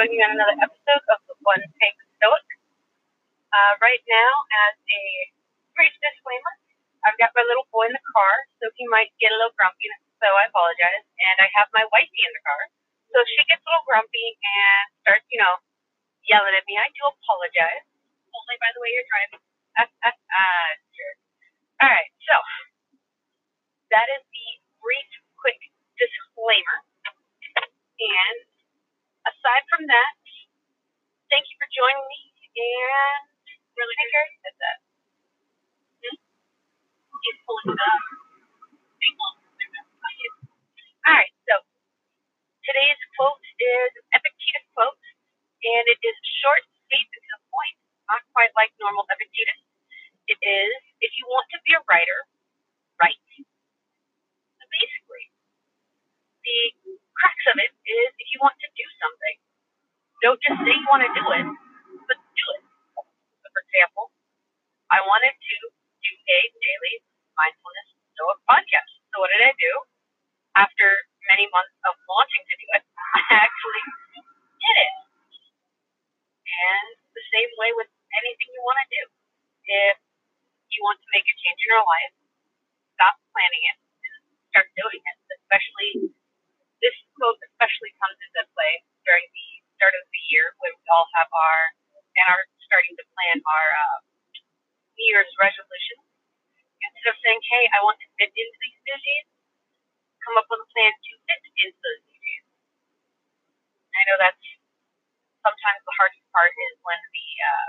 join you on another episode of the One Take Stoic. Uh, right now, as a brief disclaimer, I've got my little boy in the car, so he might get a little grumpy, so I apologize. And I have my wifey in the car, so she gets a little grumpy and starts, you know, yelling at me, I do apologize. Oh, Only by the way you're driving. Ah, ah, ah, sure. All right, so that is the brief, quick disclaimer. And from that, thank you for joining me. And really, take care. That. Hmm? Pulling. All right, so today's quote is an Epictetus quote, and it is short, sweet, and to the point. Not quite like normal Epictetus. It is, if you want to be a writer, write. So basically, the crux of it is if you want to do something, don't just say you want to do it, but do it. So for example, I wanted to do a daily mindfulness stoic podcast. So what did I do? After many months of wanting to do it, I actually did it. And the same way with anything you want to do. If you want to make a change in your life, stop planning it and start doing it. Especially this quote especially comes into play during the start of the year when we all have our and are starting to plan our uh, New Year's resolutions. Instead of saying, "Hey, I want to fit into these duties," come up with a plan to fit into those duties. I know that's sometimes the hardest part is when the uh,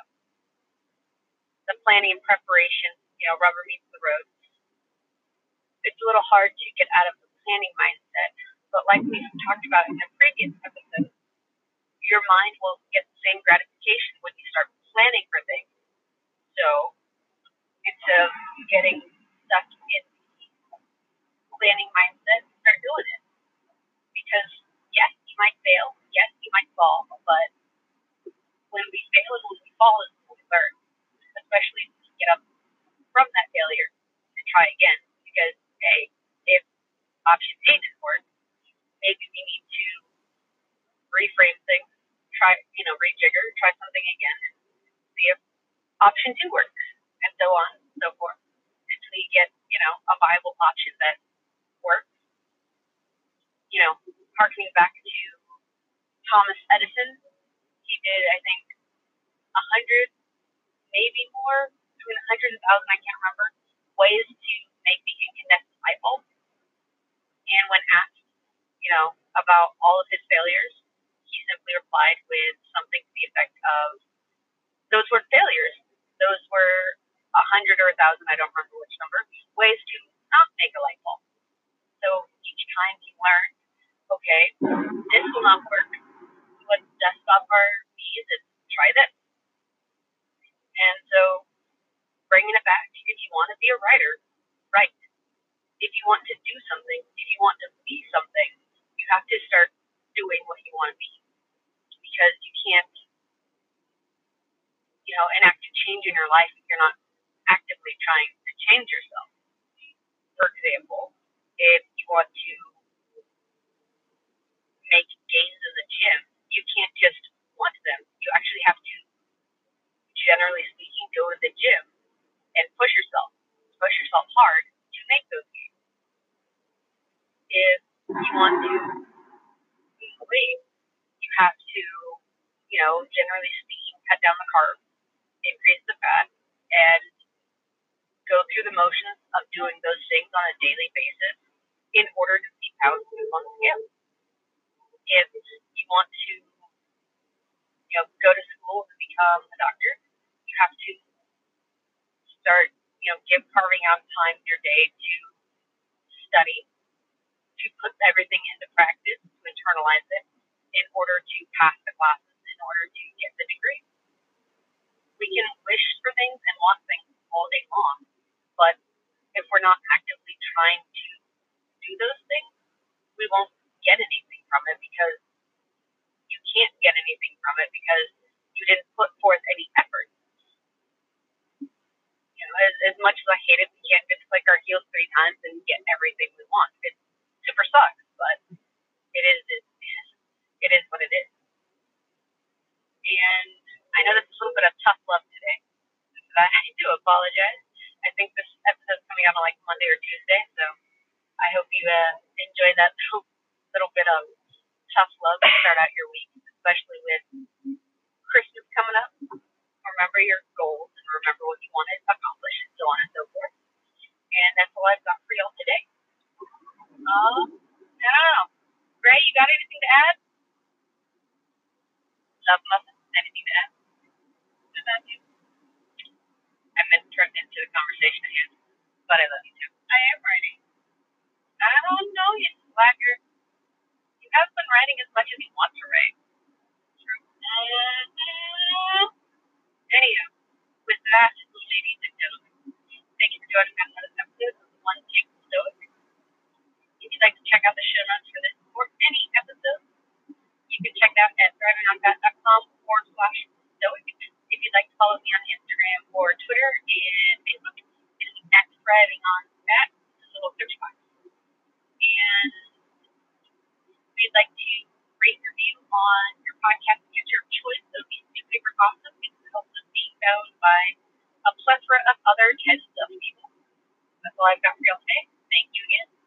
the planning and preparation, you know, rubber meets the road. It's a little hard to get out of the planning mindset, but like we've talked about in a previous episode, your mind will get the same gratification when you start planning for things. So instead of getting stuck in the planning mindset, start doing it. Because yes, you might fail, yes, you might fall, but when we fail and when we fall is when we learn. Especially if we get up from that failure and try again. Because hey, if option A didn't work, maybe we need to reframe things, rejigger, try something again, and see if option two works, and so on and so forth. Until you get, you know, a viable option that works. You know, harkening back to Thomas Edison, he did I think a hundred, maybe more, between a hundred and thousand, I can't remember, ways to make the incandescent light bulb. And when asked, you know, about all of his failures, he replied with something to the effect of, "Those weren't failures. Those were a hundred or a thousand, I don't remember which number, ways to not make a light bulb." So each time he learned, okay, this will not work. Let's dust off our and try this. And so bringing it back, if you want to be a writer, write. If you want to do something, if you want to be something, you have to start doing what you want to be. Because you can't, you know, enact a change in your life if you're not actively trying to change yourself. For example, if you want to make gains in the gym, you can't just want them. You actually have to, generally speaking, go to the gym and push yourself, push yourself hard to make those gains. If you want to lose weight, you have to, you know, generally speaking, cut down the carbs, increase the fat, and go through the motions of doing those things on a daily basis in order to see to move on the scale. If you want to, you know, go to school to become a doctor, you have to start, you know, give carving out time in your day to study, to put everything into practice, to internalize it in order to pass the classes, can wish for things and want things all day long, but if we're not actively trying to do those things, we won't get anything from it because you can't get anything from it because you didn't put forth any effort. You know, as, as much as I hate it, we can't just click our heels three times and get everything we want. It super sucks, but it is it, it is what it is. And I know this is a little bit of apologize. I think this episode's coming out on like Monday or Tuesday, so I hope you uh, enjoy that little bit of tough love to start out your week. little search bar. And we'd like to rate your view on your podcast catcher of choice. So these newspaper gossip is also being found by a plethora of other tens of people. That's all I've got for you today. Thank you again.